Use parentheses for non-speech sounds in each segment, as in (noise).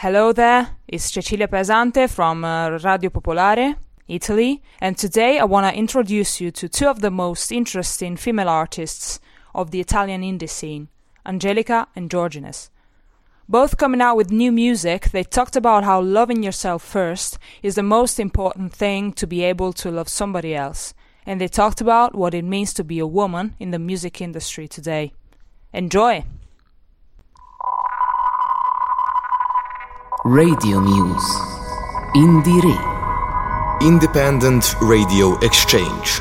Hello there, it's Cecilia Pesante from uh, Radio Popolare, Italy, and today I want to introduce you to two of the most interesting female artists of the Italian indie scene, Angelica and Giorgieness. Both coming out with new music, they talked about how loving yourself first is the most important thing to be able to love somebody else, and they talked about what it means to be a woman in the music industry today. Enjoy! Radio Muse Indire Independent Radio Exchange.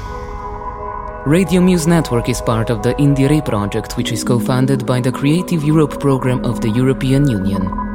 Radio Muse Network is part of the Indire project, which is co funded by the Creative Europe program of the European Union.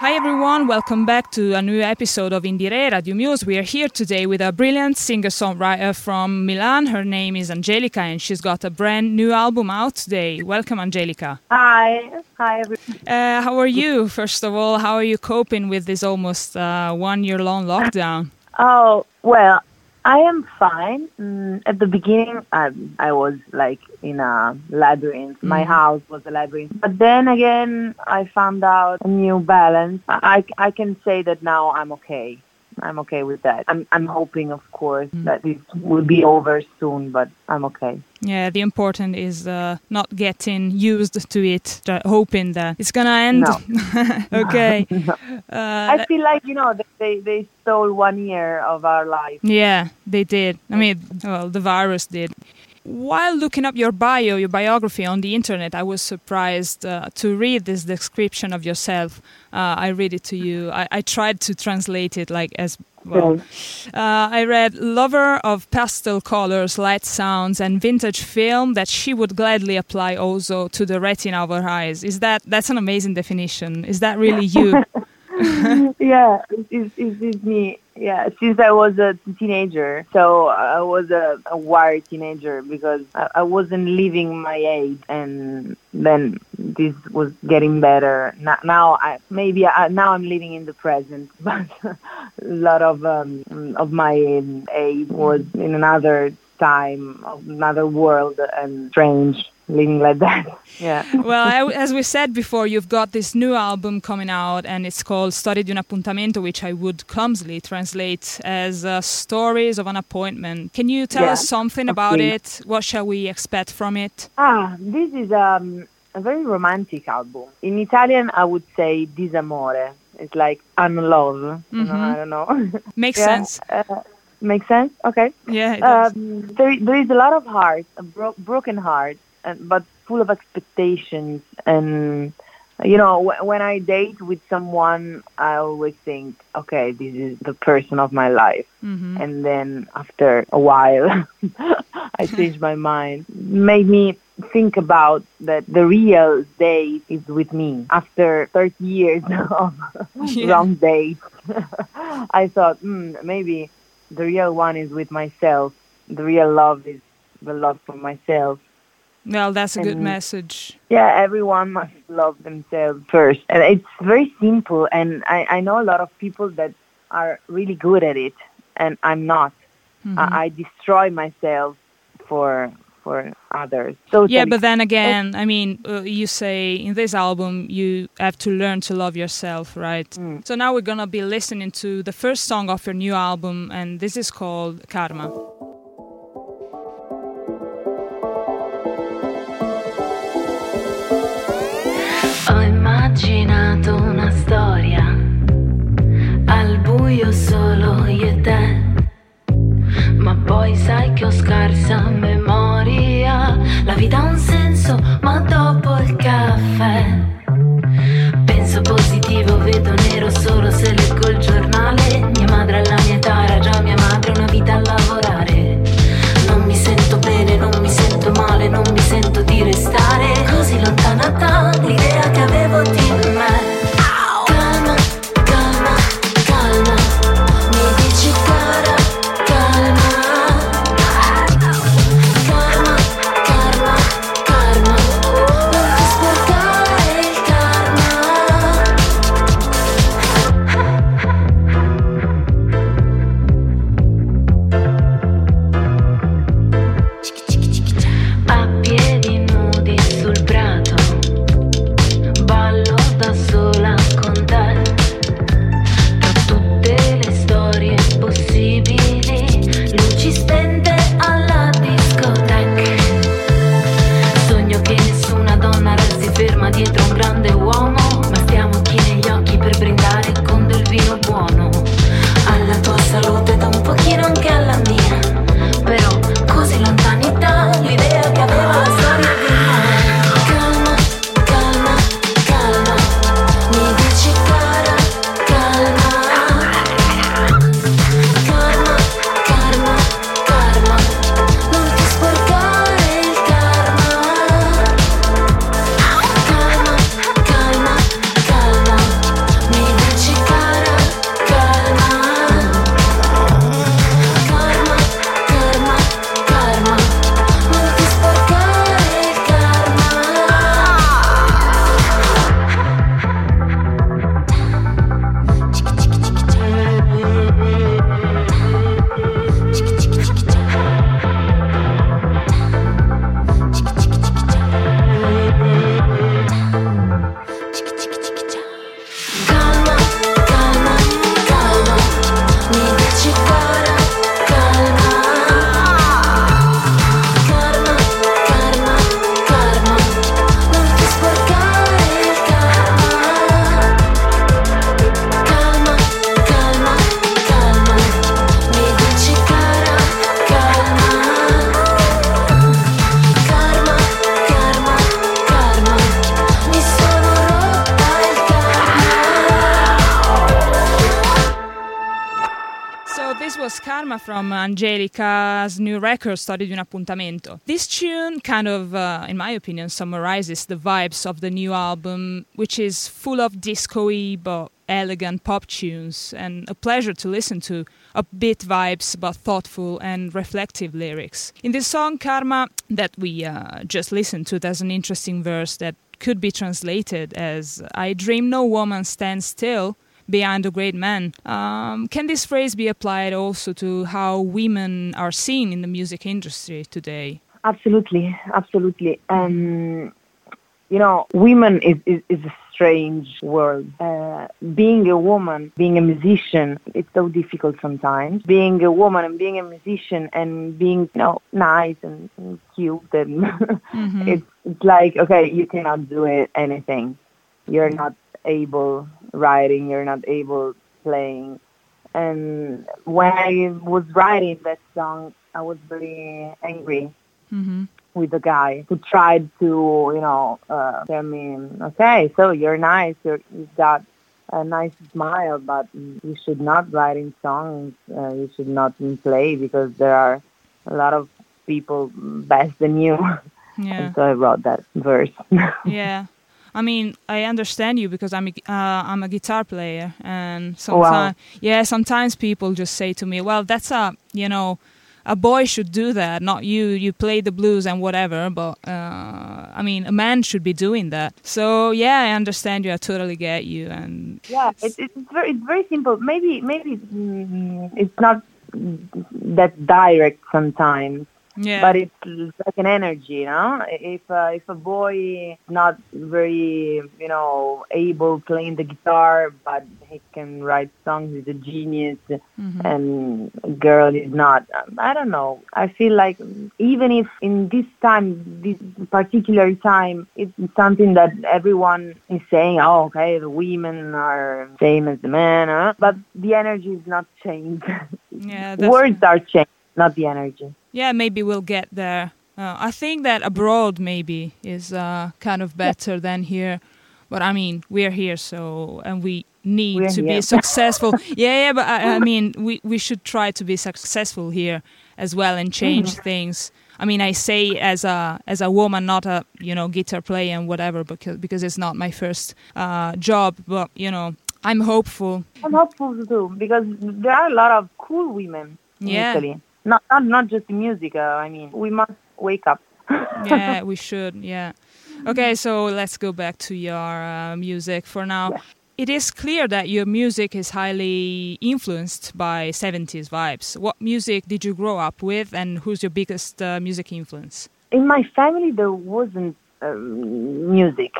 Hi everyone, welcome back to a new episode of Indire Radio Muse. We are here today with a brilliant singer-songwriter from Milan. Her name is Angelica and she's got a brand new album out today. Welcome Angelica. Hi. Hi everyone. Uh, how are you? First of all, how are you coping with this almost uh, one year long lockdown? Oh, well, I am fine. Mm, at the beginning, I, I was like in a labyrinth. My house was a labyrinth. But then again, I found out a new balance. I, I can say that now I'm okay. I'm okay with that. I'm, I'm hoping, of course, that it will be over soon, but I'm okay. Yeah, the important is uh, not getting used to it, uh, hoping that it's gonna end. No. (laughs) okay. (laughs) No. Uh, I feel like, you know, they, they stole one year of our life. Yeah, they did. I mean, well, the virus did. While looking up your bio, your biography on the internet, I was surprised uh, to read this description of yourself. Uh, I read it to you. I, I tried to translate it like as well. Uh, I read lover of pastel colors, light sounds, and vintage film that she would gladly apply also to the retina of her eyes. Is that that's an amazing definition? Is that really you? (laughs) yeah, it's, it's me. Yeah, since I was a teenager, so I was a, a wired teenager because I, I wasn't living my age, and then this was getting better. Now, now I maybe I, now I'm living in the present, (laughs) but a lot of um, of my age was in another time, another world, and strange living like that. Yeah. (laughs) well, as we said before, you've got this new album coming out, and it's called Storie di un appuntamento, which I would clumsily translate as uh, Stories of an Appointment. Can you tell Yeah, us something okay. about it? What shall we expect from it? Ah, this is um, a very romantic album. In Italian, I would say disamore. It's like unlove. You know, I don't know. (laughs) Makes Yeah, sense. Uh, makes sense. Okay. Yeah, it does. Um, there, there is a lot of heart, a bro- broken heart, and, but full of expectations. And you know, w- when I date with someone, I always think, okay, this is the person of my life. Mhm. And then after a while, (laughs) I changed my (laughs) mind. Made me think about that the real date is with me. After 30 years (laughs) of Yeah. wrong dates, I thought, mm, maybe the real one is with myself. The real love is the love for myself. Well, that's a good and- message. Yeah, everyone must love themselves first. And it's very simple. And I, I know a lot of people that are really good at it, and I'm not. Mm-hmm. I, I destroy myself for for others. So Yeah, but then again, I mean, uh, you say in this album you have to learn to love yourself, right? Mm. So now we're gonna be listening to the first song of your new album, and this is called Karma. Buio solo io e te. Ma poi sai che ho scarsa memoria. La vita ha un senso, ma dopo il caffè. Penso positivo, vedo nero solo se leggo il giornale. Mia madre alla mia età era già mia Un appuntamento. This tune kind of, uh, in my opinion, summarizes the vibes of the new album, which is full of disco-y but elegant pop tunes, and a pleasure to listen to. Upbeat vibes, but thoughtful and reflective lyrics. In this song, Karma, that we uh, just listened to, there's an interesting verse that could be translated as I dream no woman stands still behind a great man. Um, can this phrase be applied also to how women are seen in the music industry today? Absolutely, absolutely. Um, you know, women is, is, is a strange world. Uh, being a woman, being a musician, it's so difficult sometimes. Being a woman and being a musician and being, you know, nice and, and cute and (laughs) it's, it's like, okay, you cannot do it anything. You're not able writing, you're not able playing. And when I was writing that song, I was very angry hmm with the guy who tried to, you know, uh, tell me, okay, so you're nice, you're, you've got a nice smile, but you should not write in songs, uh, you should not play because there are a lot of people better than you. (laughs) Yeah. And so I wrote that verse. (laughs) yeah. I mean, I understand you because I'm a, uh, I'm a guitar player, and Oh, Wow. yeah, sometimes people just say to me, "Well, that's a, you know, a boy should do that, not you. You play the blues and whatever." But uh, I mean, a man should be doing that. So yeah, I understand you. I totally get you, and Yeah, it's it's very it's very simple. Maybe maybe mm, it's not that direct sometimes, yeah, but it's like an energy, you know. If uh, if a boy is not very you know able playing the guitar, but he can write songs, he's a genius, and a girl is not. um, I don't know. I feel like even if in this time, this particular time, it's something that everyone is saying, oh, okay, the women are same as the men, huh? but the energy is not changed. yeah, (laughs) Words are changed, not the energy. Yeah, maybe we'll get there. Uh, I think that abroad maybe is uh, kind of better than here, but I mean we're here, so and we need We're to be successful. (laughs) yeah, yeah, but I, I mean we we should try to be successful here as well and change Mm. things. I mean, I say as a as a woman, not a you know guitar player and whatever, because because it's not my first uh, job. But you know, I'm hopeful. I'm hopeful too because there are a lot of cool women in Yeah. Italy. Not not not just music. Uh, I mean, we must wake up. (laughs) yeah, we should. Yeah. Okay, so let's go back to your uh, music for now. Yeah. It is clear that your music is highly influenced by 70s vibes. What music did you grow up with, and who's your biggest uh, music influence? in my family there wasn't um, music.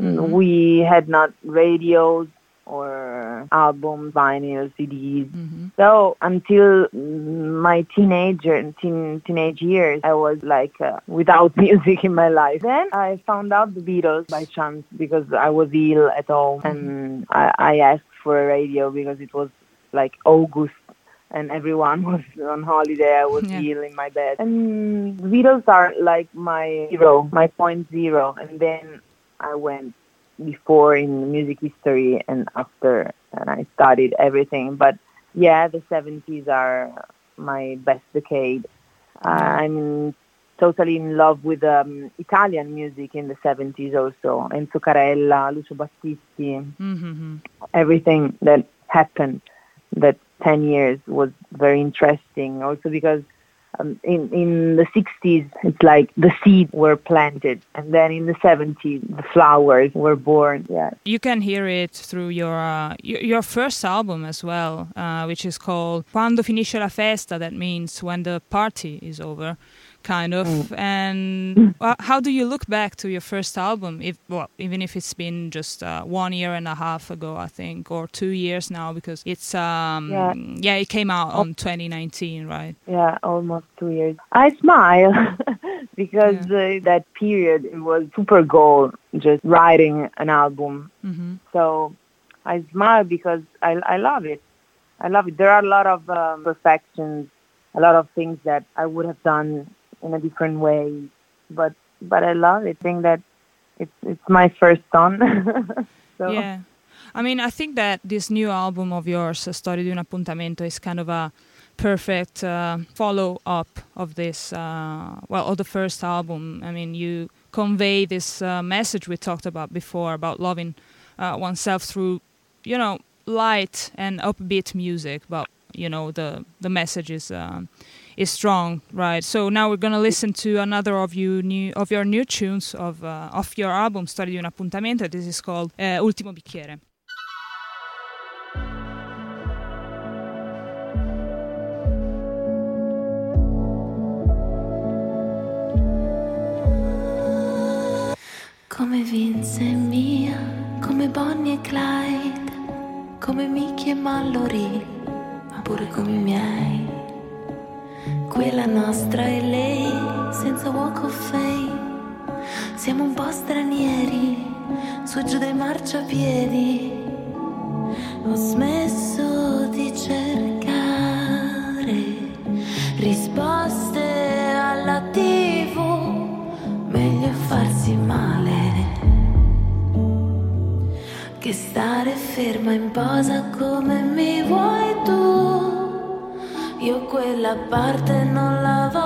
Mhm. We had not radios or albums, vinyl, CDs. hmm So until my teenager teen, teenage years, I was like uh, without (laughs) music in my life. Then I found out the Beatles by chance because I was ill at home, and I, I asked for a radio because it was like August and everyone (laughs) was on holiday. I was Yeah. ill in my bed. And the Beatles are like my hero, my point zero. And then I went before in music history and after, and I studied everything. But yeah, the 70s are my best decade. Uh, I'm totally in love with um, Italian music in the 70s also. Enzo Carella, Lucio Battisti Mm-hmm. everything that happened that 10 years was very interesting also because um, in, in the 60s it's like the seeds were planted and then in the 70s the flowers were born yeah You can hear it through your uh, your, first album as well, uh, which is called Quando finisce la festa. That means when the party is over, kind of. And uh, how do you look back to your first album? If well, even if it's been just uh, one year and a half ago, I think, or two years now, because it's um Yeah. yeah, it came out on 2019, right? yeah almost two years i smile (laughs) because uh, that period it was super goal just writing an album Mm-hmm. So I smile because I, I love it. I love it. There are a lot of um, perfections, a lot of things that I would have done in a different way, but but I love it. I think that it's it's my first son. (laughs) so Yeah. I mean, I think that this new album of yours, Storie di un appuntamento, is kind of a perfect uh, follow up of this, uh, well, of the first album. I mean, you convey this uh, message we talked about before about loving uh, oneself through, you know, light and upbeat music, but, you know, the, the message is. Is strong, right? So now we're gonna listen to another of you new of your new tunes of uh, of your album Storia di un appuntamento. This is called uh, Ultimo bicchiere. Come Vince e Mia, come Bonnie e Clyde, come Mickey e Mallory, ma pure come i miei. Quella nostra e lei, senza walk of fame. Siamo un po' stranieri, su giù dai marciapiedi. Ho smesso di cercare risposte alla TV, meglio farsi male che stare ferma in posa come mi vuoi tu. Quella parte non la voglio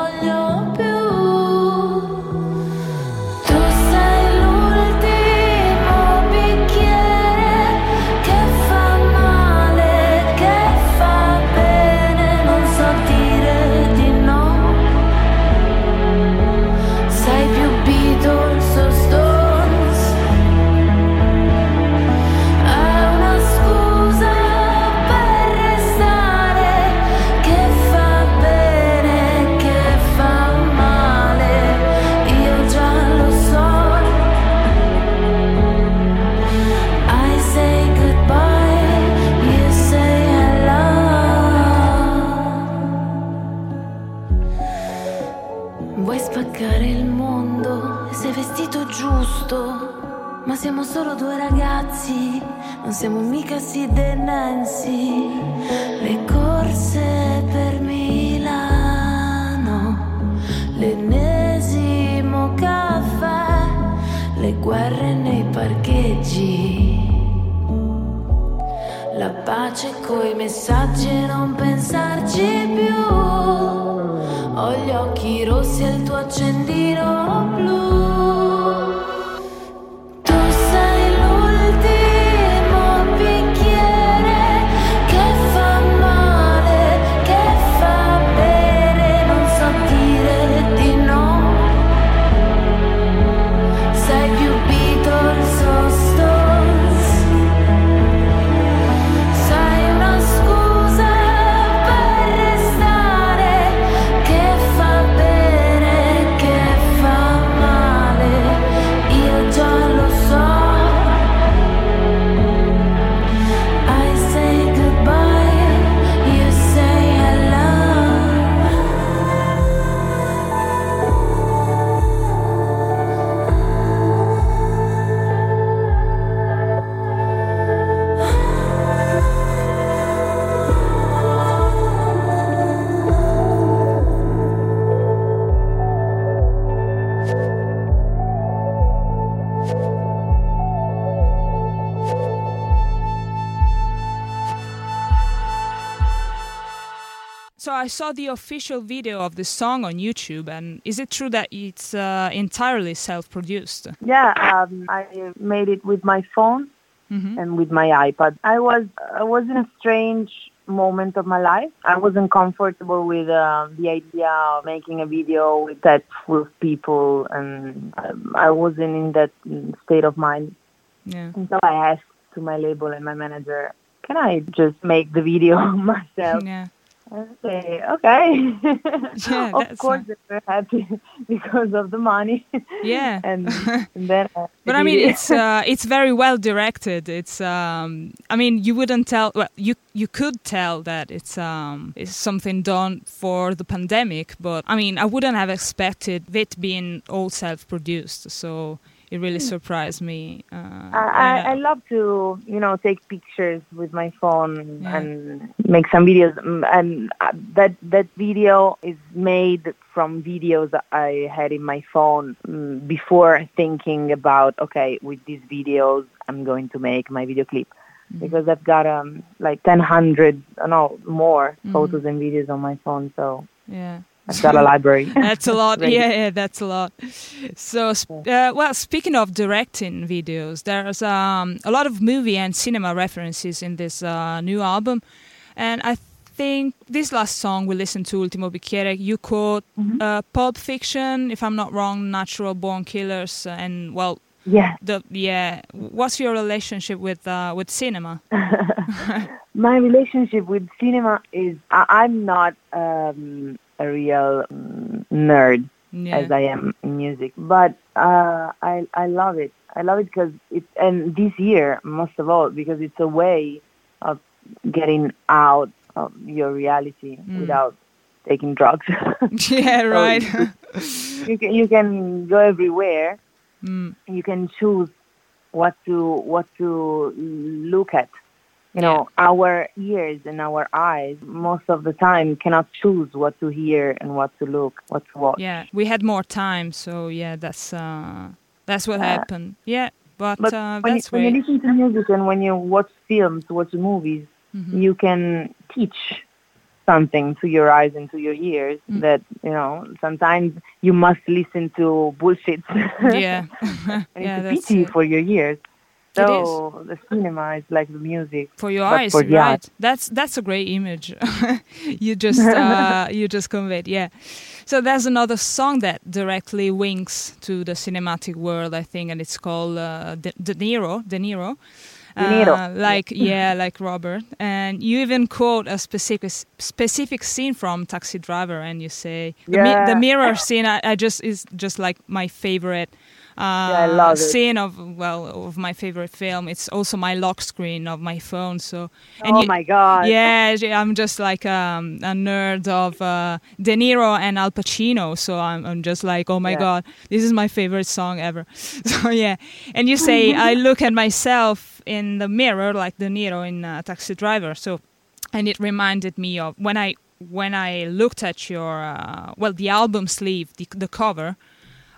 siamo mica Sid e Nancy. Le corse per Milano, l'ennesimo caffè, le guerre nei parcheggi. La pace coi messaggi e non pensarci più. Ho gli occhi rossi e il tuo accendino blu. I saw the official video of the song on YouTube, and is it true that it's uh, entirely self-produced? Yeah, um, I made it with my phone Mhm. and with my iPad. I was I was in a strange moment of my life. I wasn't comfortable with uh, the idea of making a video with that full of people, and um, I wasn't in that state of mind. Yeah. And so I asked to my label and my manager, "Can I just make the video (laughs) myself?" Yeah. I say, okay. (laughs) Yeah, (laughs) of course, they were happy (laughs) because of the money. Yeah. and, and then. I But I mean, it. it's uh, it's very well directed. It's um, I mean, you wouldn't tell. Well, you you could tell that it's um, it's something done for the pandemic. But I mean, I wouldn't have expected it being all self-produced. So it really surprised me. Uh, Hmm. I. I, I love to, you know, take pictures with my phone Yeah. and make some videos. Mm, And uh, that that video is made from videos that I had in my phone mm, before thinking about, okay, with these videos, I'm going to make my video clip. Mm-hmm. Because I've got um like 1,000, no, more Mm-hmm. photos and videos on my phone, so yeah. I've got a library. (laughs) That's a lot. (laughs) Yeah, yeah, that's a lot. So, uh, well, speaking of directing videos, there's um, a lot of movie and cinema references in this uh, new album, and I think this last song we listened to, Ultimo Bicchiere, you quote uh, Pulp Fiction, if I'm not wrong, Natural Born Killers, and well, yeah. the yeah. What's your relationship with uh, with cinema? (laughs) My relationship with cinema is I, I'm not um, a real nerd Yeah, as I am in music, but uh, I I love it. I love it because it and this year most of all because it's a way of getting out of your reality Mm. without taking drugs. (laughs) (laughs) yeah, right. you can you can go everywhere. Mm, You can choose what to what to look at. You know, our ears and our eyes most of the time cannot choose what to hear and what to look, what to watch. yeah, we had more time, so yeah, that's uh, that's what happened. Yeah, but, But uh, when, you, when you listen to music and when you watch films, watch movies, Mm-hmm. you can teach something to your eyes and to your ears Mm. that, you know, sometimes you must listen to bullshit. (laughs) yeah, (laughs) and yeah, it's pity it. for your ears. So the cinema is like the music. for your eyes, for right? art. That's that's a great image. (laughs) you just (laughs) uh, you just conveyed, yeah. So there's another song that directly winks to the cinematic world, I think, and it's called uh, De, De Niro. De Niro. Uh, like yeah, (laughs) like Robert, and you even quote a specific specific scene from Taxi Driver, and you say the, mi- the mirror scene. I, I just is just like my favorite uh, I love it. scene of well of my favorite film. It's also my lock screen of my phone. So and oh you- my God. yeah, yeah, I'm just like um, a nerd of uh, De Niro and Al Pacino. So I'm, I'm just like, oh my Yeah. god, this is my favorite song ever. (laughs) So yeah, and you say I (laughs) look at myself in the mirror like De Niro in uh, Taxi Driver. So, and it reminded me of when I when I looked at your uh, well the album sleeve, the, the cover.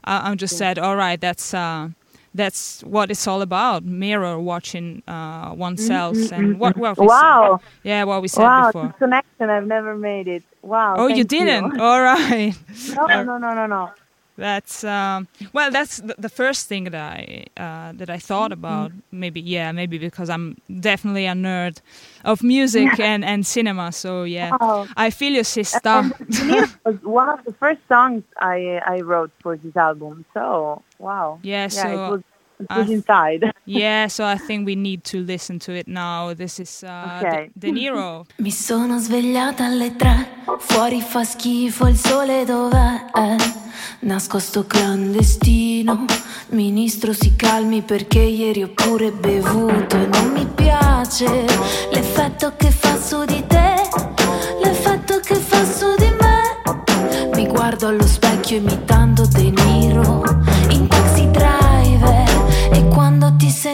I just said, all right, that's. Uh, that's what it's all about. Mirror watching uh, oneself, and what, what we said- Wow. yeah, what we said Wow. before. This connection, I've never made it. Wow. Oh, you didn't? All right. (laughs) No, no, no, no, no. That's um, well. That's the, the first thing that I uh, that I thought Mm-hmm. about. Maybe yeah, maybe because I'm definitely a nerd of music and, and cinema. So yeah, Wow. I feel your sister. Was one of the first songs I I wrote for this album. So wow. Yeah, it so I th- inside. (laughs) yeah, so I think we need to listen to it now. This is uh, Okay. De, De Niro. (laughs) Mi sono svegliata alle tre, fuori fa schifo, il sole dov'è? È nascosto clandestino. Ministro si calmi perché ieri ho pure bevuto e non mi piace l'effetto che fa su di te, l'effetto che fa su di me. Mi guardo allo specchio imitando De Niro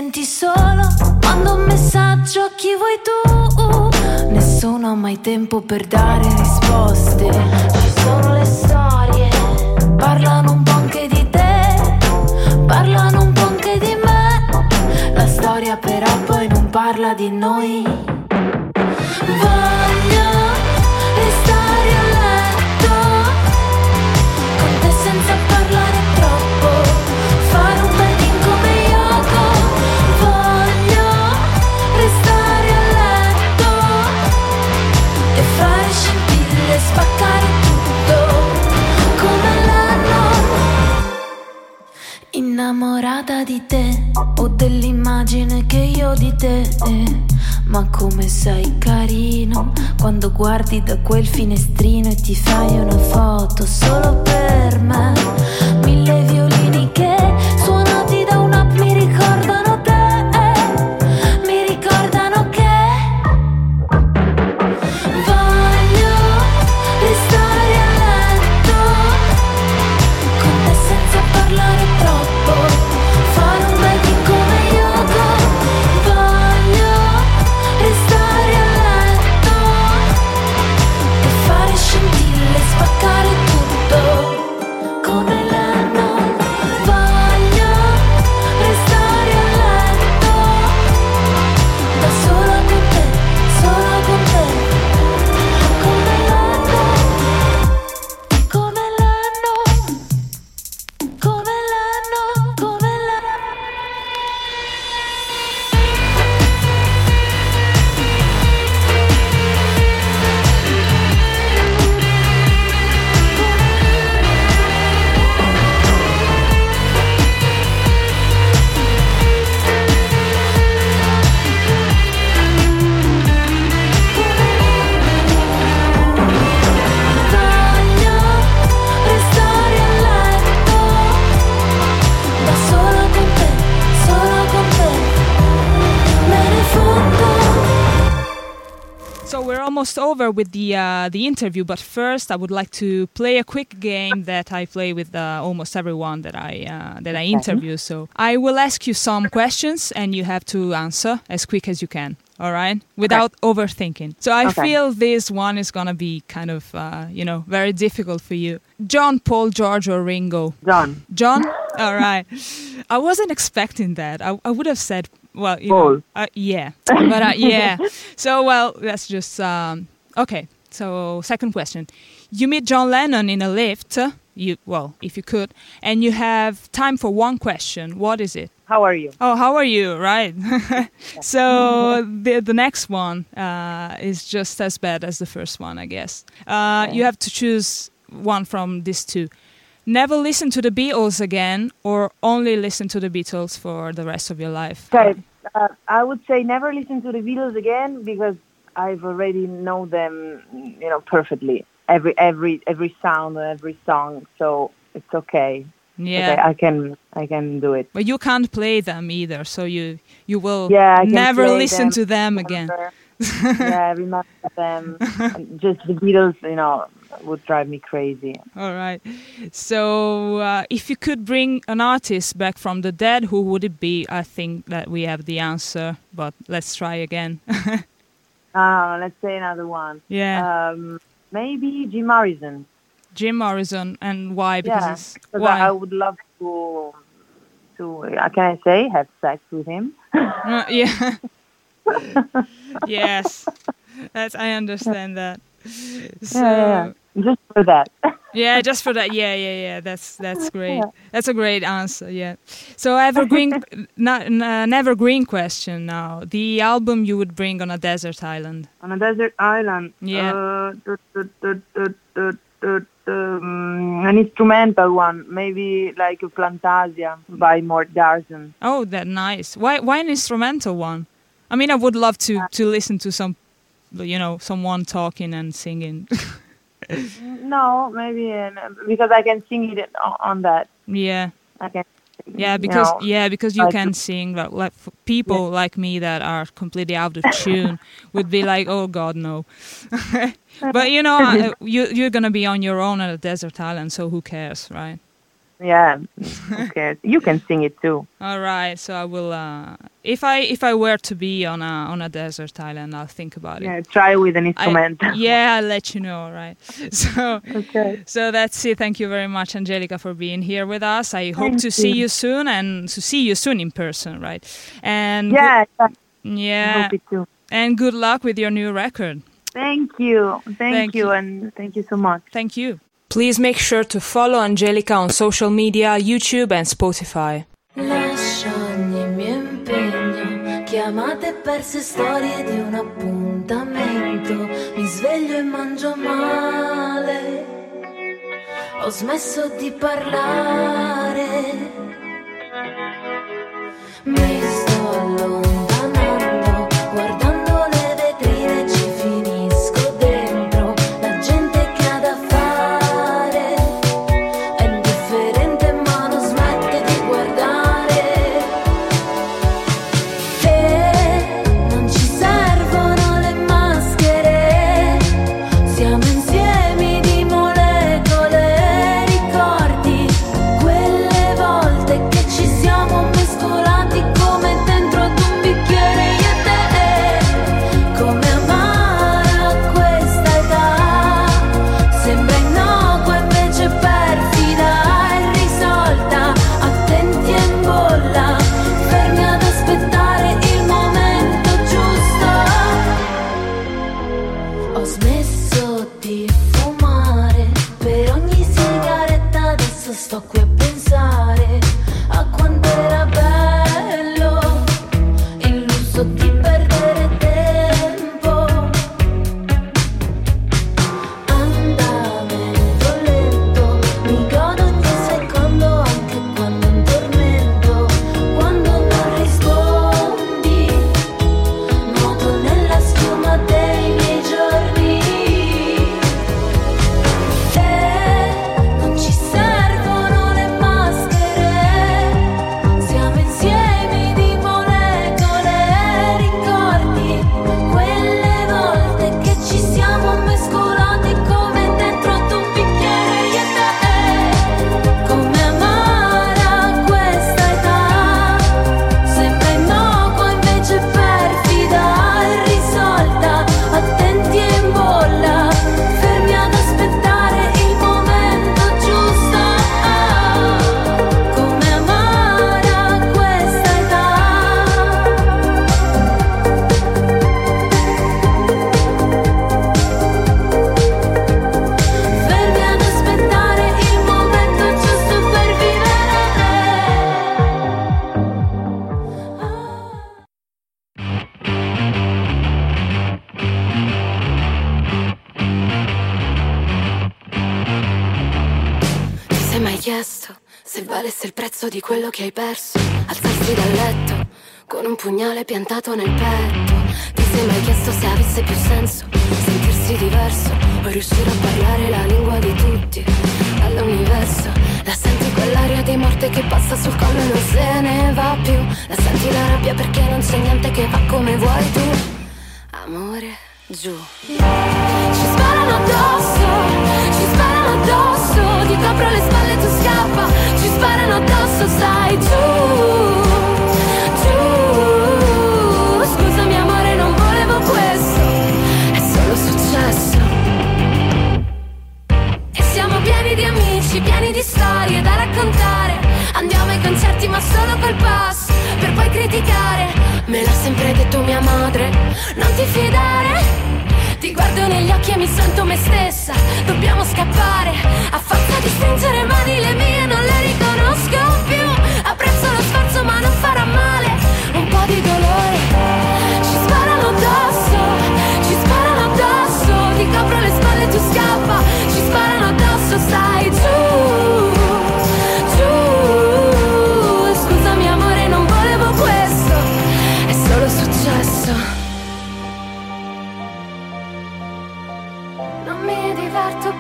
senti solo mando un messaggio a chi vuoi tu. Nessuno ha mai tempo per dare risposte. Ci sono le storie, parlano un po' anche di te, parlano un po' anche di me. La storia però poi non parla di noi. Voglio te o dell'immagine che io ho di te. Eh. Ma come sei carino quando guardi da quel finestrino e ti fai una foto solo per me. Mille violini che we're almost over with the uh, the interview, but first I would like to play a quick game that I play with uh, almost everyone that I uh, that I interview. So I will ask you some questions, and you have to answer as quick as you can. All right, without overthinking. So I Okay. feel this one is gonna be kind of uh, you know very difficult for you. John, Paul, George, or Ringo? John. John. All right. I wasn't expecting that. I, I would have said, well, you know, uh, yeah, but uh, yeah. (laughs) So well, that's just um, okay. So second question: You meet John Lennon in a lift. You well, if you could, and you have time for one question. What is it? How are you? Oh, how are you? Right. (laughs) so (laughs) the the next one uh, is just as bad as the first one, I guess. Uh, You have to choose one from these two. Never listen to the Beatles again, or only listen to the Beatles for the rest of your life. Okay, uh, I would say never listen to the Beatles again because I've already know them, you know, perfectly. Every every every sound and every song, so it's okay. Yeah. Okay, I can I can do it. But you can't play them either, so you you will Yeah, never listen them, to them again. Yeah, I remember them. (laughs) Just the Beatles, you know, would drive me crazy. All right. So, uh, if you could bring an artist back from the dead, who would it be? I think that we have the answer, but let's try again. Uh, (laughs) let's say another one. yeah, Um, maybe Jim Morrison. Jim Morrison, and why? Because yeah, why? I, I would love to to uh, can I say have sex with him. Uh, yeah. (laughs) yes, that's I understand that. (laughs) So, yeah, yeah, just for that. Yeah, just for that. Yeah, yeah, yeah. That's that's (laughs) great. That's a great answer. Yeah. So evergreen, (laughs) not an an evergreen question now. The album you would bring on a desert island. On a desert island. Yeah. Uh, um, an instrumental one, maybe like a Plantasia by Mort Garson. Oh, that nice. Why why an instrumental one? I mean, I would love to to listen to some, you know, someone talking and singing. (laughs) No, maybe uh, because I can sing it on, that. yeah. I can. Yeah, you because know, yeah, because you like- can sing like, people like me that are completely out of tune would be like, oh God, no. (laughs) but you know, (laughs) uh, you you're gonna be on your own at a desert island, so who cares, right? Yeah. (laughs) Okay. you can sing it too. All right, so I will. Uh, if I if I were to be on a on a desert island, I'll think about it. Yeah. Try with an I- (laughs) yeah, I'll let you know. all Right. (laughs) So Okay. so that's it. Thank you very much, Angelica, for being here with us. I hope Thank to see you. you soon and to see you soon in person, right? And Yeah. yeah, I yeah, hope it too. and good luck with your new record. Thank you. Thank, Thank you, you. and thank you so much. Thank you. Please make sure to follow Angelica on social media, YouTube, and Spotify. Lascio ogni mio impegno, chiamate perse storie di un appuntamento. Mi sveglio e mangio male, ho smesso di parlare. Di quello che hai perso, alzarsi dal letto con un pugnale piantato nel petto. Ti sei mai chiesto se avesse più senso sentirsi diverso o riuscire a parlare la lingua di tutti all'universo? La senti quell'aria di morte che passa sul collo e non se ne va più. La senti la rabbia perché non c'è niente che va come vuoi tu. Amore, giù. Ci sparano addosso, ci sparano addosso, ti copro le spalle solo successo. E siamo pieni di amici, pieni di storie da raccontare. Andiamo ai concerti ma solo col pass, per poi criticare. Me l'ha sempre detto mia madre, non ti fidare. Ti guardo negli occhi e mi sento me stessa Dobbiamo scappare A forza di stringere mani le mie non le riconosco farà male Un po' di dolore. Ci sparano addosso Ci sparano addosso. Ti copro le spalle e tu scappa. Ci sparano addosso stai giù Giù. Scusami amore non volevo questo. È solo successo.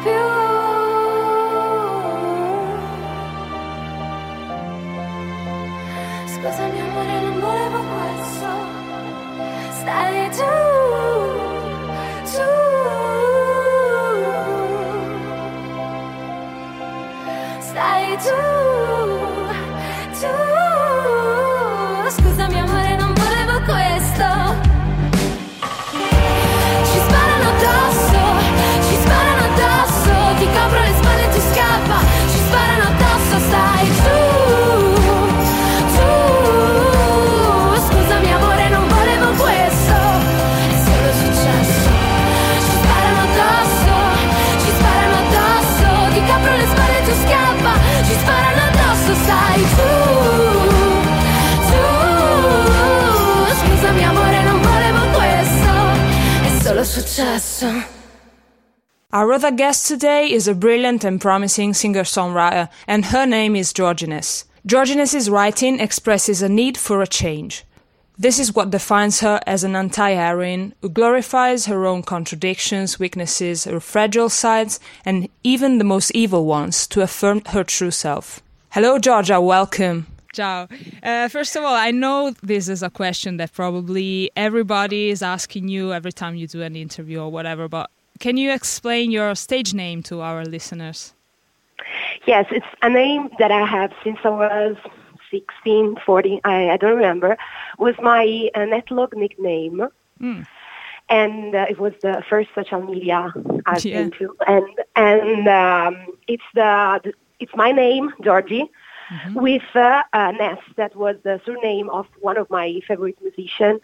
Più. Scusami amore, non volevo questo. Our other guest today is a brilliant and promising singer-songwriter, and her name is Giorgieness. Giorgieness' writing expresses a need for a change. This is what defines her as an anti heroine who glorifies her own contradictions, weaknesses, her fragile sides, and even the most evil ones to affirm her true self. Hello, Georgia, welcome. Ciao. Uh, first of all, I know this is a question that probably everybody is asking you every time you do an interview or whatever, but can you explain your stage name to our listeners? Yes, it's a name that I have since I was 16, 14, I, I don't remember, was my uh, Netlog nickname. Mm. And uh, it was the first social media I've yeah. been to. And, and um, it's, the, the, it's my name, Georgie, mm-hmm. with uh, Ness. That was the surname of one of my favorite musicians.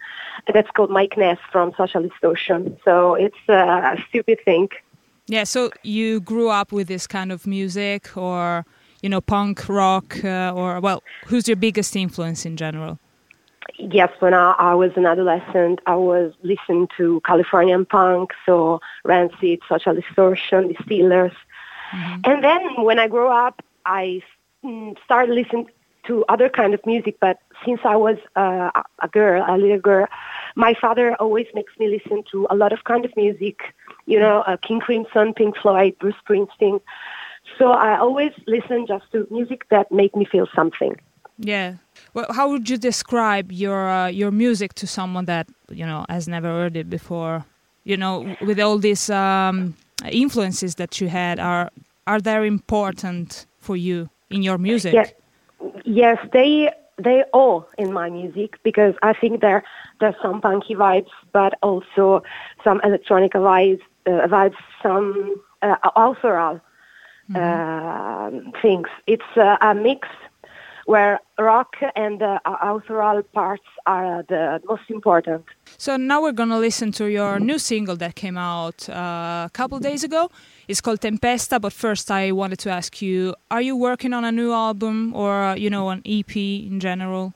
That's called Mike Ness from Social Distortion. So it's a stupid thing. Yeah, so you grew up with this kind of music or, you know, punk rock uh, or, well, who's your biggest influence in general? Yes, when I, I, was an adolescent, I was listening to Californian punk, so Rancid, Social Distortion, The Distillers. Mm-hmm. And then when I grew up, I started listening to other kind of music, but since I was uh, a girl, a little girl, my father always makes me listen to a lot of kind of music, you know, uh, King Crimson, Pink Floyd, Bruce Springsteen. So I always listen just to music that make me feel something. Yeah. Well, how would you describe your uh, your music to someone that you know has never heard it before? You know, with all these um, influences that you had, are are they important for you in your music? Yeah. Yes, they they all in my music because I think there there's some punky vibes, but also some electronic vibes, uh, vibes some uh, authorial mm-hmm. uh, things. It's uh, a mix where rock and the uh, authorial parts are the most important. So now we're gonna listen to your new single that came out uh, a couple days ago. It's called Tempesta. But first, I wanted to ask you: Are you working on a new album or you know an EP in general?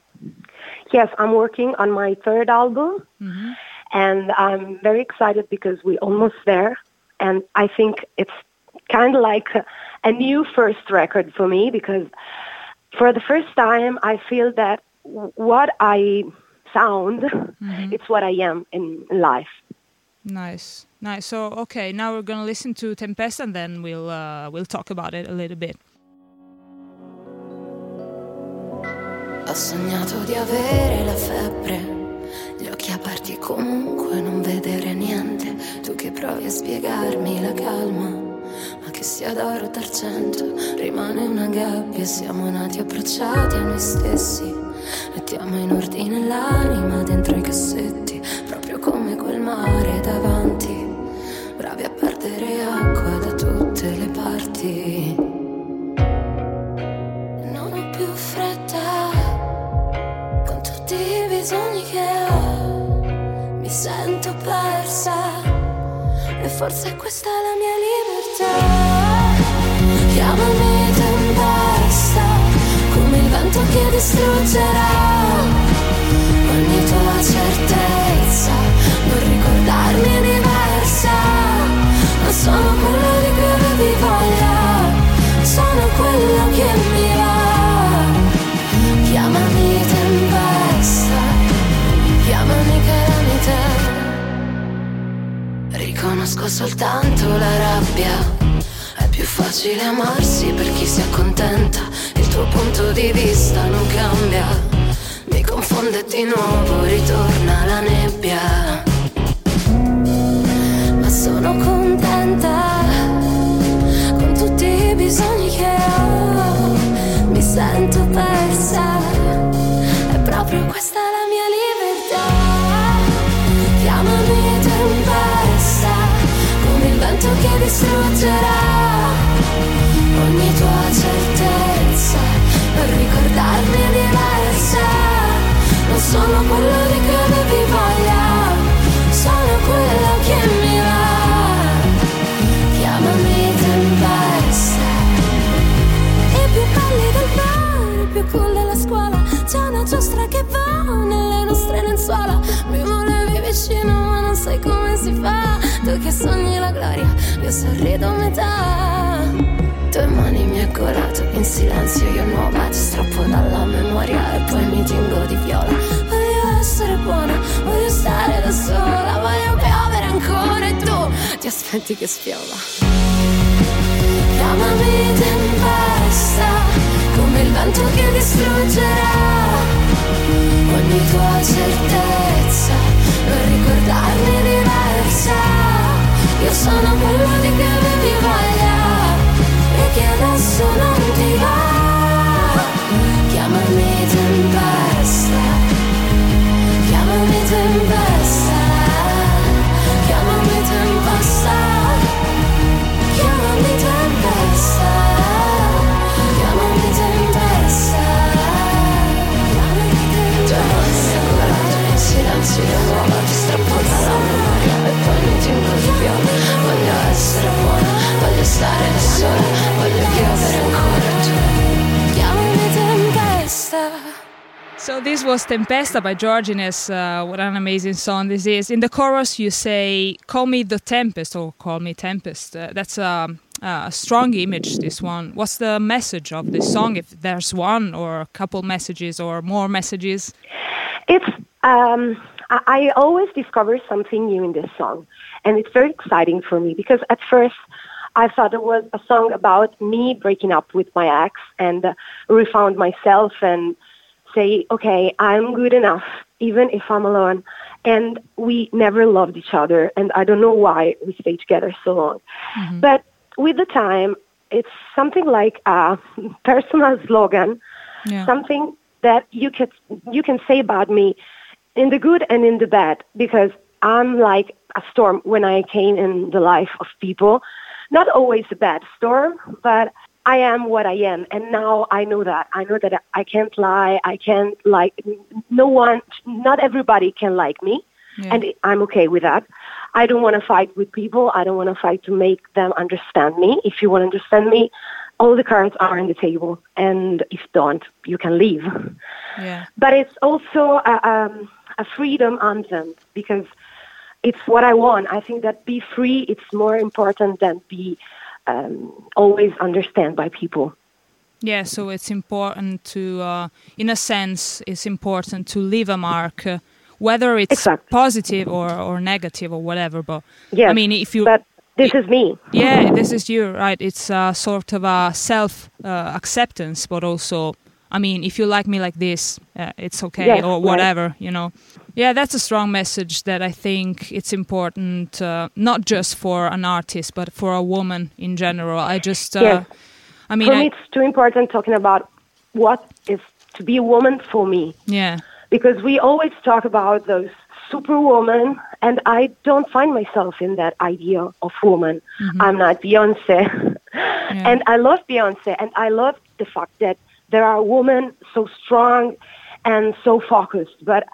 Yes, I'm working on my third album, mm-hmm. and I'm very excited because we're almost there. And I think it's kind of like a, a new first record for me because for the first time, I feel that what I sound, mm-hmm. it's what I am in life. Nice, nice. So, okay, now we're gonna listen to Tempest, and then we'll uh, we'll talk about it a little bit. Ho sognato di avere la febbre, gli occhi aperti comunque non vedere niente. Tu che provi a spiegarmi la calma ma che sia d'oro d'argento, rimane una gabbia, siamo nati abbracciati a noi stessi. Mettiamo in ordine l'anima dentro i cassetti, proprio come quel mare davanti, parti. Non ho più fretta, con tutti i bisogni che ho, mi sento persa. E forse questa è la mia libertà. Chiamami tempesta, come il vento che distruggerà ogni tua certezza. Riconosco soltanto la rabbia. È più facile amarsi per chi si accontenta. Il tuo punto di vista non cambia. Mi confonde di nuovo, ritorna la nebbia. Ma sono contenta con tutti i bisogni che ho. Mi sento persa. È proprio questa vento che distruggerà ogni tua certezza per ricordarmi è diversa non sono quello di cui avevi voglia sono quello che io sorrido a metà. Tu tue mani mi hai curato in silenzio io nuova ti strappo dalla memoria e poi mi tingo di viola. Voglio essere buona voglio stare da sola voglio piovere ancora e tu ti aspetti che spiova chiamami tempesta come il vento che distruggerà ogni tua certezza per ricordarmi diversa io sono quello di cui avevi voglia e che adesso non ti va. Chiamami tempesta, chiamami tempesta, chiamami tempesta, chiamami tempesta, chiamami tempesta, chiamami tempesta. in silenzio io nuova ti strappo dalla memoria e tengo Voglio essere buona, voglio stare da sola Voglio piovere ancora tu Chiamami tempesta So this was Tempesta by Giorgieness. Uh, what an amazing song this is. In the chorus, you say, "Call me the tempest" or "Call me tempest." Uh, that's a, a strong image. This one. What's the message of this song? If there's one, or a couple messages, or more messages? It's um, I, I always discover something new in this song, and it's very exciting for me because at first I thought it was a song about me breaking up with my ex and uh, refound myself and say, okay, I'm good enough, even if I'm alone. And we never loved each other, and I don't know why we stayed together so long. But with the time, it's something like a (laughs) personal slogan, Yeah. something that you can you can say about me in the good and in the bad because I'm like a storm when I came in the life of people. Not always a bad storm, but I am what I am, and now I know that. I know that I can't lie. I can't like no one. Not everybody can like me, Yeah. and I'm okay with that. I don't want to fight with people. I don't want to fight to make them understand me. If you want to understand me, all the cards are on the table, and if don't, you can leave. Yeah. But it's also a, um, a freedom anthem because it's what I want. I think that be free it's more important than be um, always understand by people. Yeah, so it's important to, uh, in a sense, it's important to leave a mark, uh, whether it's Exactly. positive or, or negative or whatever. But yeah, I mean, if you, but this is me. yeah, this is you, right? It's uh, sort of a self uh, acceptance, but also, I mean, if you like me like this, uh, it's okay Yes, or right. whatever, you know. Yeah, that's a strong message that I think it's important, uh, not just for an artist, but for a woman in general. I just, uh, Yes. I mean, for I, me, it's too important talking about what is to be a woman for me. yeah, because we always talk about those superwoman and I don't find myself in that idea of woman. I'm not Beyonce. (laughs) And I love Beyonce and I love the fact that there are women so strong and so focused, but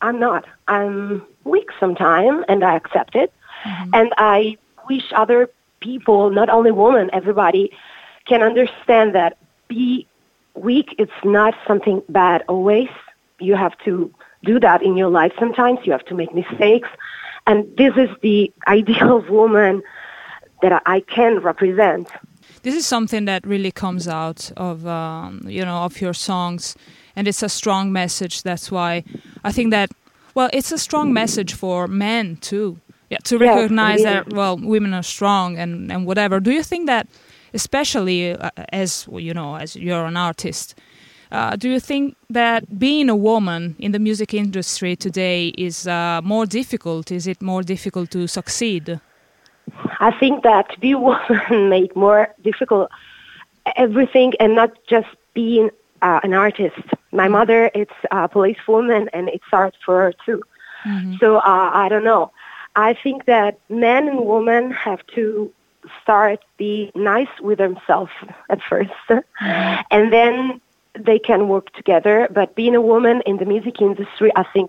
I'm not. I'm weak sometimes and I accept it. Mm-hmm. And I wish other people, not only women, everybody can understand that be weak it's not something bad always. You have to do that in your life sometimes. You have to make mistakes. And this is the (laughs) ideal woman that I- i can represent this is something that really comes out of um, you know of your songs and it's a strong message that's why i think that well it's a strong message for men too yeah to recognize that well women are strong and and whatever do you think that especially uh, as you know as you're an artist uh, do you think that being a woman in the music industry today is uh, more difficult? Is it more difficult to succeed? I think that to be a woman make more difficult everything and not just being uh, an artist. My mother is a policewoman and it's art for her too. So uh, i don't know. I think that men and women have to start be nice with themselves at 1st and then they can work together. But being a woman in the music industry i think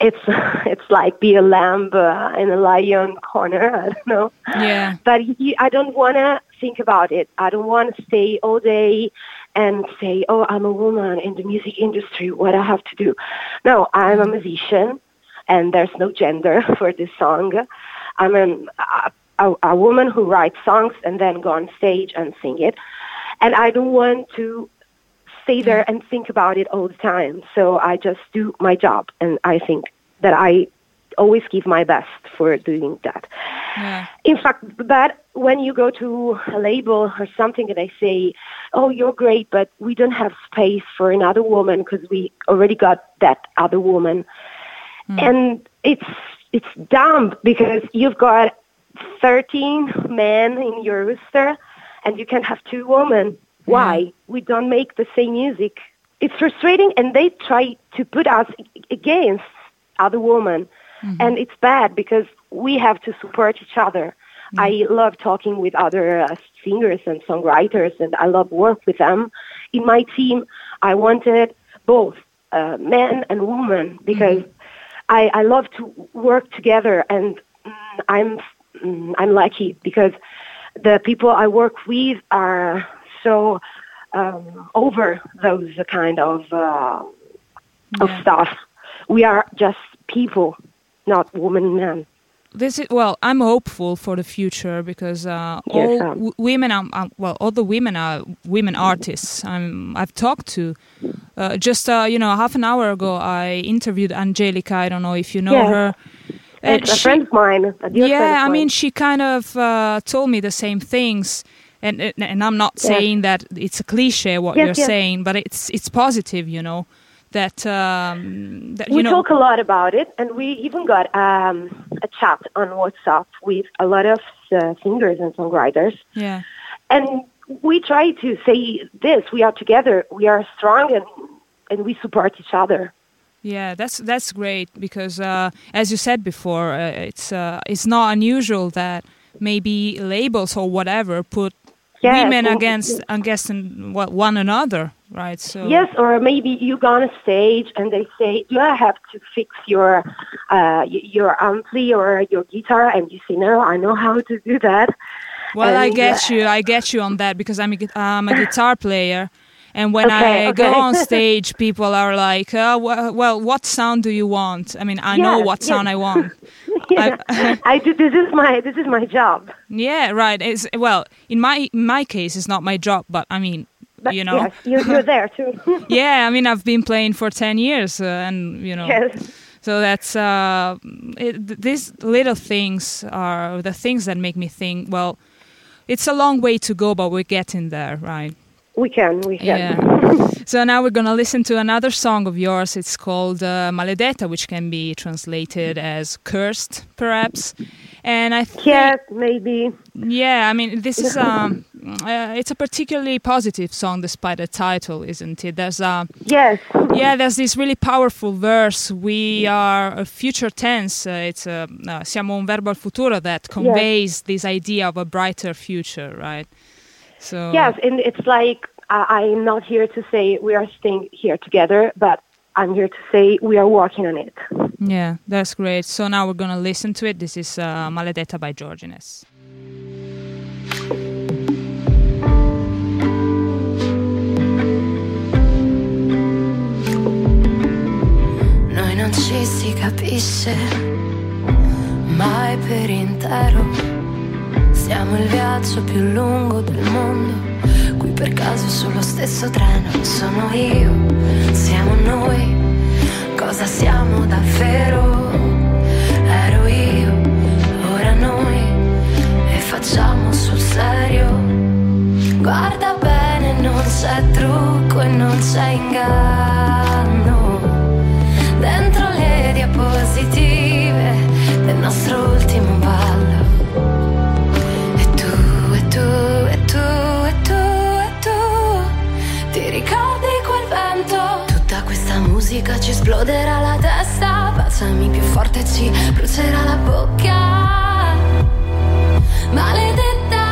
it's (laughs) it's like be a lamb uh, in a lion corner (laughs) i don't know Yeah. but he, I don't want to think about it. I don't want to stay all day and say, "Oh, I'm a woman in the music industry. What I have to do?" No, I'm a musician, and there's no gender (laughs) for this song. I'm an, a a, a woman who writes songs and then go on stage and sing it. And I don't want to stay mm-hmm. there and think about it all the time. So I just do my job, and I think that I always give my best for doing that. Yeah. In fact, but when you go to a label or something and they say, "Oh, you're great, but we don't have space for another woman because we already got that other woman," mm. and it's it's dumb because you've got 13 men in your roster and you can have two women. Why? We don't make the same music. It's frustrating, and they try to put us against other women, and it's bad because we have to support each other. I love talking with other uh, singers and songwriters, and I love work with them. In my team, I wanted both uh, men and women because I, I love to work together, and mm, I'm mm, I'm lucky because the people I work with are so um, over those kind of uh, of stuff. We are just people, not women and men. this is well i'm hopeful for the future because uh, Yes, all um, w- women are um, well all the women are women artists I'm, i've talked to uh, just uh, you know half an hour ago i interviewed angelica i don't know if you know Yes. her It's a friend of mine. A dear friend yeah i mean mine. she kind of uh, told me the same things and and i'm not saying that it's a cliche what Yes, you're yes. saying but it's it's positive you know that um that we you know talk a lot about it, and we even got um, a chat on WhatsApp with a lot of uh, singers and songwriters. yeah And we try to say this: we are together, we are strong, and and we support each other. Yeah, that's that's great because, uh, as you said before, uh, it's uh, it's not unusual that maybe labels or whatever put Yes, women and- against against what, one another, right? So Yes, or maybe you go on a stage and they say, "Do I have to fix your uh, your ampli or your guitar?" And you say, "No, I know how to do that." well, I get uh, you, I get you on that because I'm a, I'm a guitar player. And when Okay, I go on (laughs) stage, people are like, wh- "Well, what sound do you want?" I mean, I know Yes, what yes. sound I want. (laughs) Yeah, I (laughs) do. This is my this is my job. Yeah, right. It's well, in my in my case, it's not my job, but I mean, But you know, yes, you're, there too. yeah. I mean, I've been playing for ten years, uh, and you know, yes. so that's uh, it, th- these little things are the things that make me think. Well, it's a long way to go, but we're getting there, right? We can. We can. Yeah. (laughs) so now we're gonna listen to another song of yours. It's called uh, "Maledetta," which can be translated as "cursed," perhaps. And I think, Yes, maybe. yeah, I mean, this is (laughs) um, uh, it's a particularly positive song, despite the title, isn't it? There's a Yes. yeah, there's this really powerful verse. We are a future tense. Uh, it's a uh, siamo un verbo al futuro that conveys this idea of a brighter future, right? So Yes, and it's like I I'm not here to say we are staying here together, but I'm here to say we are working on it. yeah, that's great. So now we're gonna listen to it. This is uh, Maledetta by Giorgieness. Noi non ci si capisce mai per intero. Siamo il viaggio più lungo del mondo. Qui per caso sullo stesso treno sono io, siamo noi. Cosa siamo davvero? Ero io, ora noi. E facciamo sul serio. Guarda bene, non c'è trucco e non c'è inganno dentro le diapositive del nostro ultimo ballo. Musica ci esploderà la testa, baciami più forte ci brucerà la bocca. Maledetta.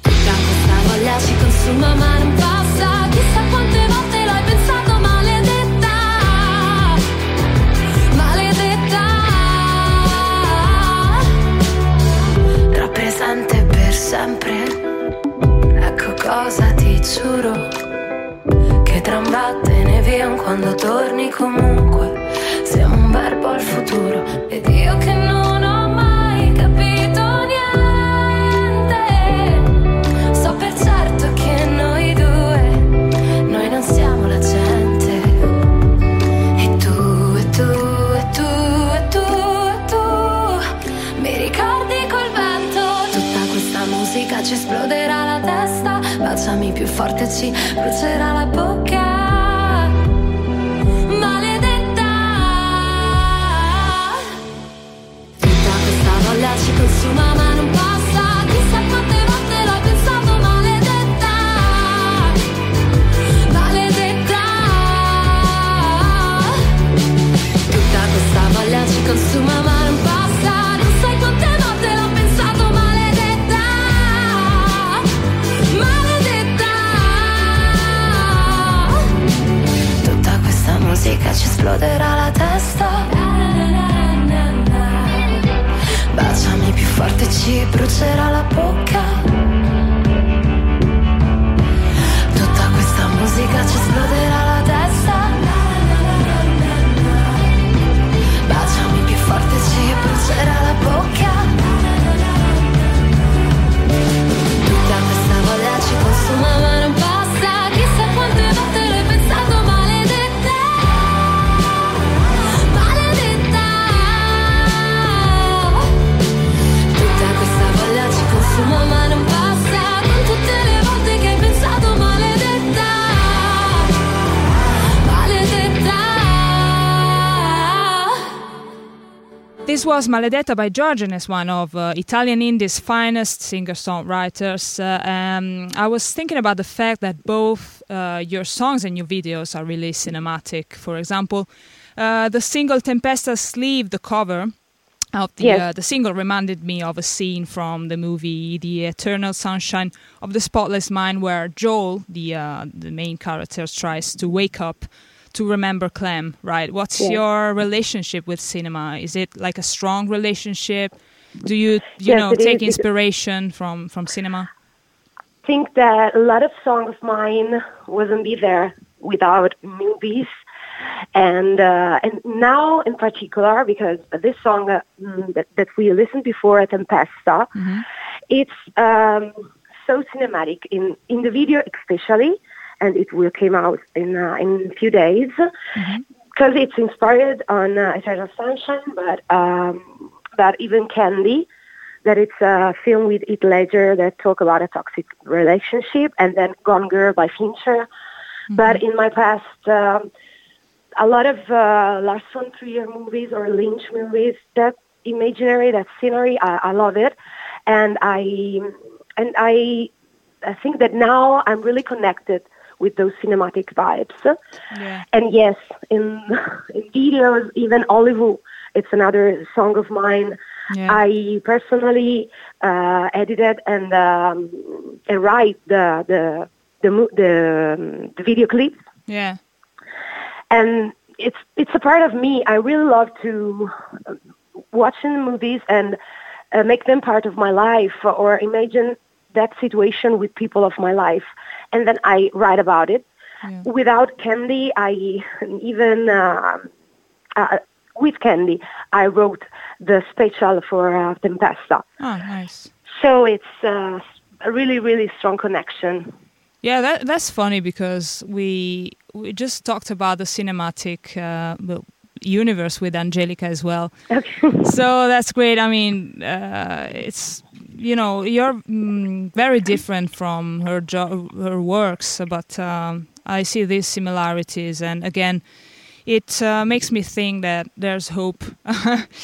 Tutta questa voglia ci consuma ma non passa. Chissà quante volte l'hai pensato maledetta. Maledetta. Rappresente per sempre. Ecco cosa ti giuro gran vattene via quando torni comunque. Siamo un verbo al futuro ed io che non ho mai capito niente. So per certo che noi due, noi non siamo la gente. E tu, e tu, e tu, e tu, e tu, mi ricordi col vento. Tutta questa musica ci esploderà la testa. Baciami più forte, ci brucerà la bocca esploderà la testa. Baciami più forte, ci brucerà la bocca. This was Maledetta by Giorgieness, one of uh, Italian indie's finest singer-songwriters. Uh, um, I was thinking about the fact that both uh, your songs and your videos are really cinematic. For example, uh, the single Tempesta sleeve, the cover of the Yes. uh, the single reminded me of a scene from the movie The Eternal Sunshine of the Spotless Mind, where Joel, the uh, the main character, tries to wake up to remember Clem. Right? What's Yes. your relationship with cinema? Is it like a strong relationship? Do you you Yes, know take is. Inspiration from from cinema? I think that a lot of songs of mine wouldn't be there without movies. And uh, and now in particular, because this song uh, mm, that, that we listened before at Tempesta, it's um, so cinematic in, in the video especially, and it will come out in uh, in a few days. Because it's inspired on uh, Eternal Sunshine, but um, but even Candy that it's a film with Heath Ledger that talk about a toxic relationship, and then Gone Girl by Fincher. But in my past, um, a lot of uh, Lars von Trier movies or Lynch movies, that imaginary, that scenery, I, I love it, and I and I, I think that now I'm really connected with those cinematic vibes. Yeah. And yes, in in videos, even Hollywood, it's another song of mine. Yeah. I personally uh, edited and um, and write the the the the, um, the video clips, Yeah. and it's it's a part of me. I really love to uh, watch in movies and uh, make them part of my life, or imagine that situation with people of my life, and then I write about it. Yeah. Without Candy, I even uh, uh, with Candy, I wrote the special for uh, Tempesta. Oh, nice. So it's uh, a really, really strong connection. Yeah, that that's funny because we we just talked about the cinematic uh, universe with Angelica as well. Okay. (laughs) so that's great. I mean, uh, it's you know you're mm, very different from her jo- her works, but um, I see these similarities, and again. It uh, makes me think that there's hope (laughs)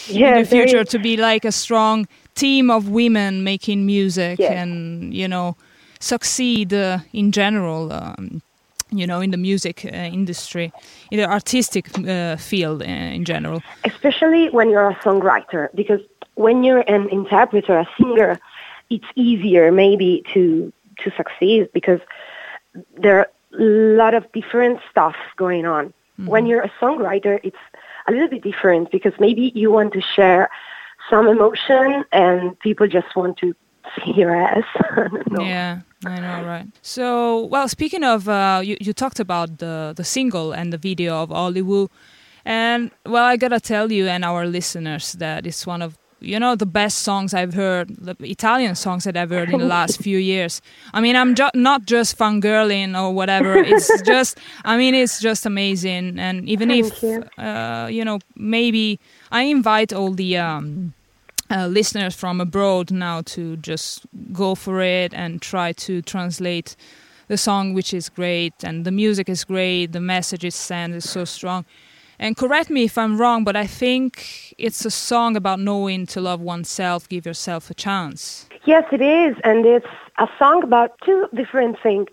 Yeah, in the future to be like a strong team of women making music Yes. and you know succeed uh, in general um, you know in the music uh, industry in the artistic uh, field uh, in general especially when you're a songwriter because when you're an interpreter a singer it's easier maybe to to succeed because there are a lot of different stuff going on. When you're a songwriter it's a little bit different because maybe you want to share some emotion and people just want to see your ass. (laughs) I yeah i know right. So well speaking of uh, you, you talked about the the single and the video of Hollywood and well i gotta tell you and our listeners that it's one of you know the best songs I've heard, the Italian songs that I've heard in the (laughs) last few years. I mean, I'm ju- not just fangirling or whatever. It's (laughs) just, I mean, it's just amazing. And even Thank if, you. uh, you know, maybe I invite all the um, uh, listeners from abroad now to just go for it and try to translate the song which is great and the music is great, the message is sent is so strong. And correct me if I'm wrong, but I think it's a song about knowing to love oneself, give yourself a chance. Yes, it is, and it's a song about two different things.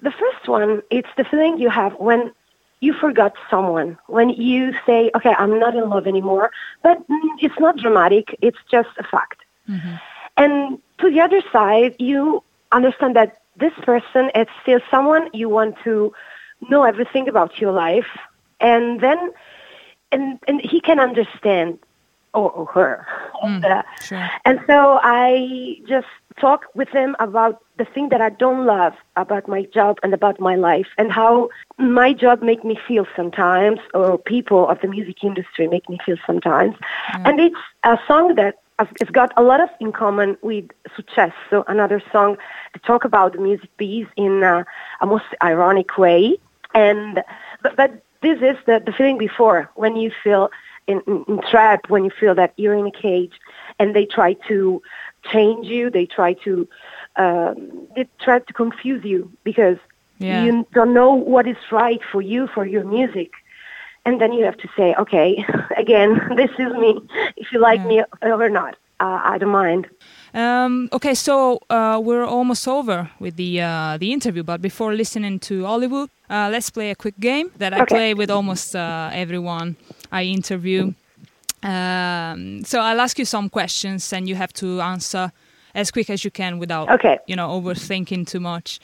The first one, it's the feeling you have when you forgot someone, when you say, okay, I'm not in love anymore, but it's not dramatic, it's just a fact. Mm-hmm. And to the other side, you understand that this person is still someone you want to know everything about your life, and then, and, and he can understand or, or her. Mm, and, (laughs) uh, sure. and so I just talk with him about the thing that I don't love about my job and about my life and how my job make me feel sometimes or people of the music industry make me feel sometimes. Mm. And it's a song that it's got a lot of in common with Successo, so another song to talk about the music piece in uh, a most ironic way. And but, but this is the, the feeling before when you feel in, in, in trapped, when you feel that you're in a cage, and they try to change you. They try to um, they try to confuse you because yeah. you don't know what is right for you for your music. And then you have to say, okay, (laughs) again, (laughs) this is me. If you like yeah. me or not, uh, I don't mind. Um, okay, so uh, we're almost over with the uh, the interview, but before listening to Hollywood, uh, let's play a quick game that I okay. play with almost uh, everyone I interview. Um, so I'll ask you some questions, and you have to answer as quick as you can without, okay. you know, overthinking too much.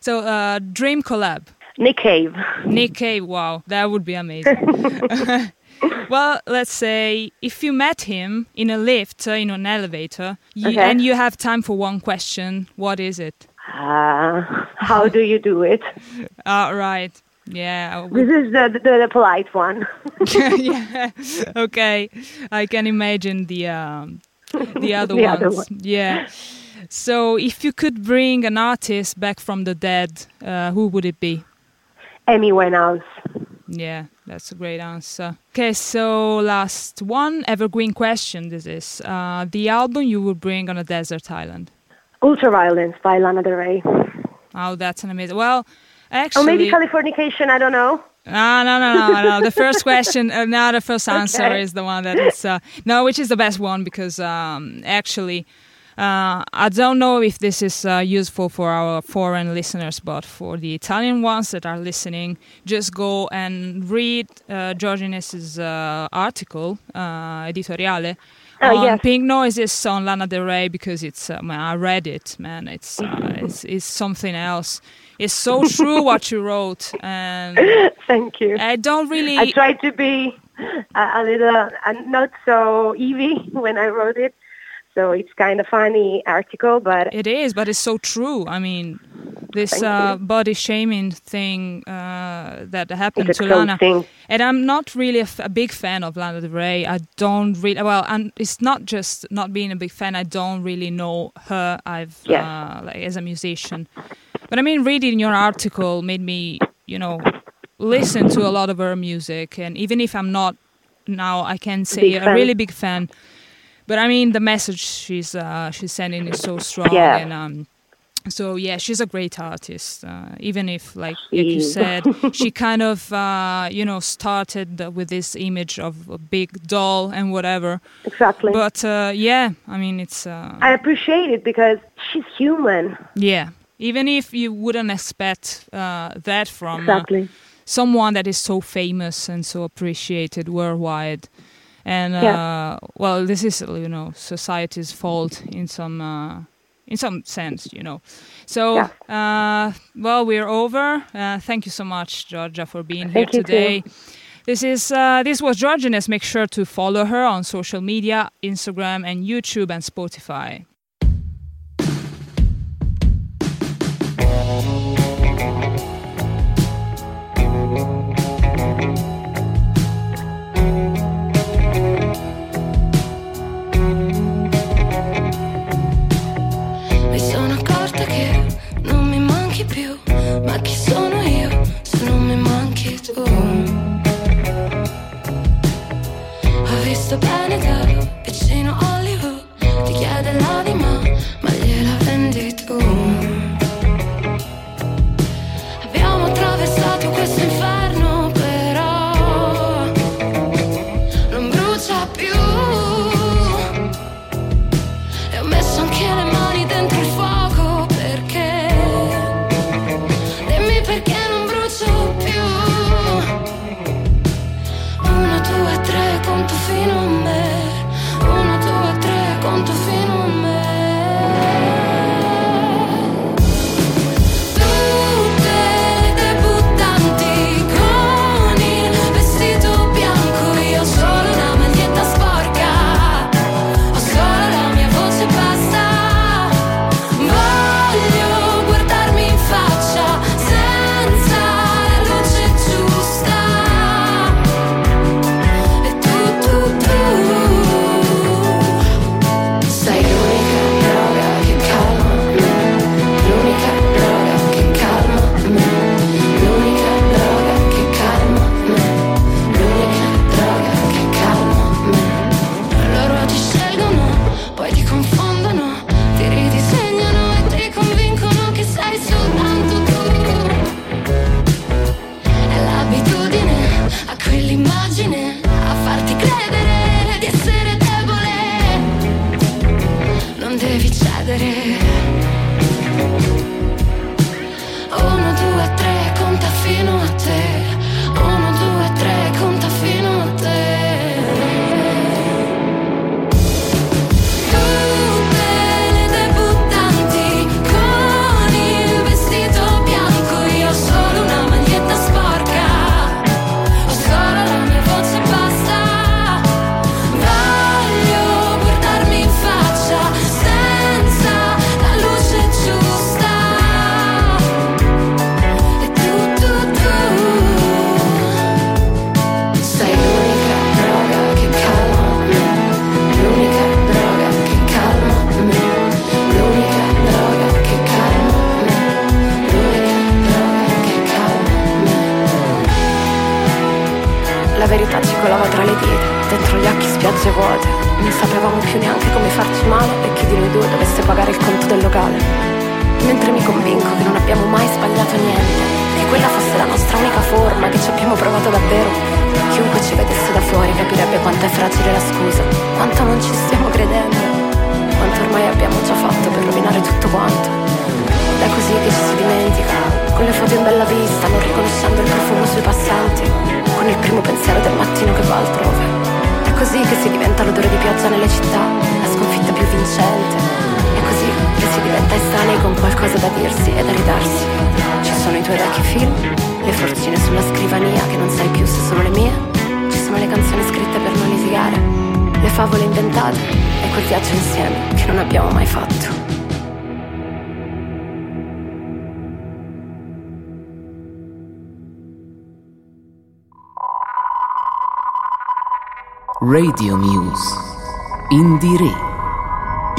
So, uh, dream collab. Nick Cave. Nick Cave. Wow, that would be amazing. (laughs) (laughs) well, let's say if you met him in a lift, uh, in an elevator, you, okay. and you have time for one question, what is it? Uh, how do you do it? (laughs) uh, right. Yeah. This is the, the, the polite one. (laughs) yeah. Okay. I can imagine the um, the (laughs) other the ones. Other one. Yeah. So, if you could bring an artist back from the dead, uh, who would it be? Amy Winehouse. Yeah, that's a great answer. Okay, so last one evergreen question. This is uh, the album you would bring on a desert island. Ultraviolence by Lana Del Rey. Oh, that's an amazing. Well, Actually, or maybe Californication. I don't know. Ah, no, no, no, no. The first (laughs) question, uh, now the first answer okay. is the one that is uh, no, which is the best one because um, actually, uh, I don't know if this is uh, useful for our foreign listeners, but for the Italian ones that are listening, just go and read uh, uh, article, uh, editoriale. Oh, on yes. Pink Noises on Lana Del Rey because it's man, I read it, man. It's (laughs) it's, it's something else It's so true what you wrote. And (laughs) Thank you. I don't really. I tried to be a, a little uh, not so Evie when I wrote it. So it's kind of funny article, but it is, but it's so true. I mean, this uh, body shaming thing uh, that happened it's to Lana, and I'm not really a, f- a big fan of Lana Del Rey. I don't really well, and it's not just not being a big fan. I don't really know her. I've yes. uh, like as a musician, but I mean, reading your article made me, you know, listen to a lot of her music, and even if I'm not now, I can say a, a really big fan. But I mean, the message she's uh, she's sending is so strong, yeah. and um, so yeah, she's a great artist. Uh, even if, like, like you said, (laughs) she kind of uh, you know started with this image of a big doll and whatever. Exactly. But uh, yeah, I mean, it's. Uh, I appreciate it because she's human. Yeah, even if you wouldn't expect uh, that from exactly. someone that is so famous and so appreciated worldwide. And yeah. Uh, well, this is you know society's fault in some uh, in some sense, you know. So, yeah. uh, well, we're over. Uh, thank you so much, Georgia, for being thank here today. Too. This is uh, this was Giorgieness. Make sure to follow her on social media, Instagram and YouTube and Spotify. Ho visto bene caro, vicino Hollywood, ti chiede l'anima, ma gliela vendi tu.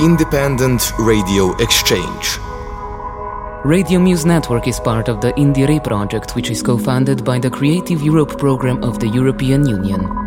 Independent Radio Exchange. Radio Muse Network is part of the Indire project, which is co funded by the Creative Europe program of the European Union.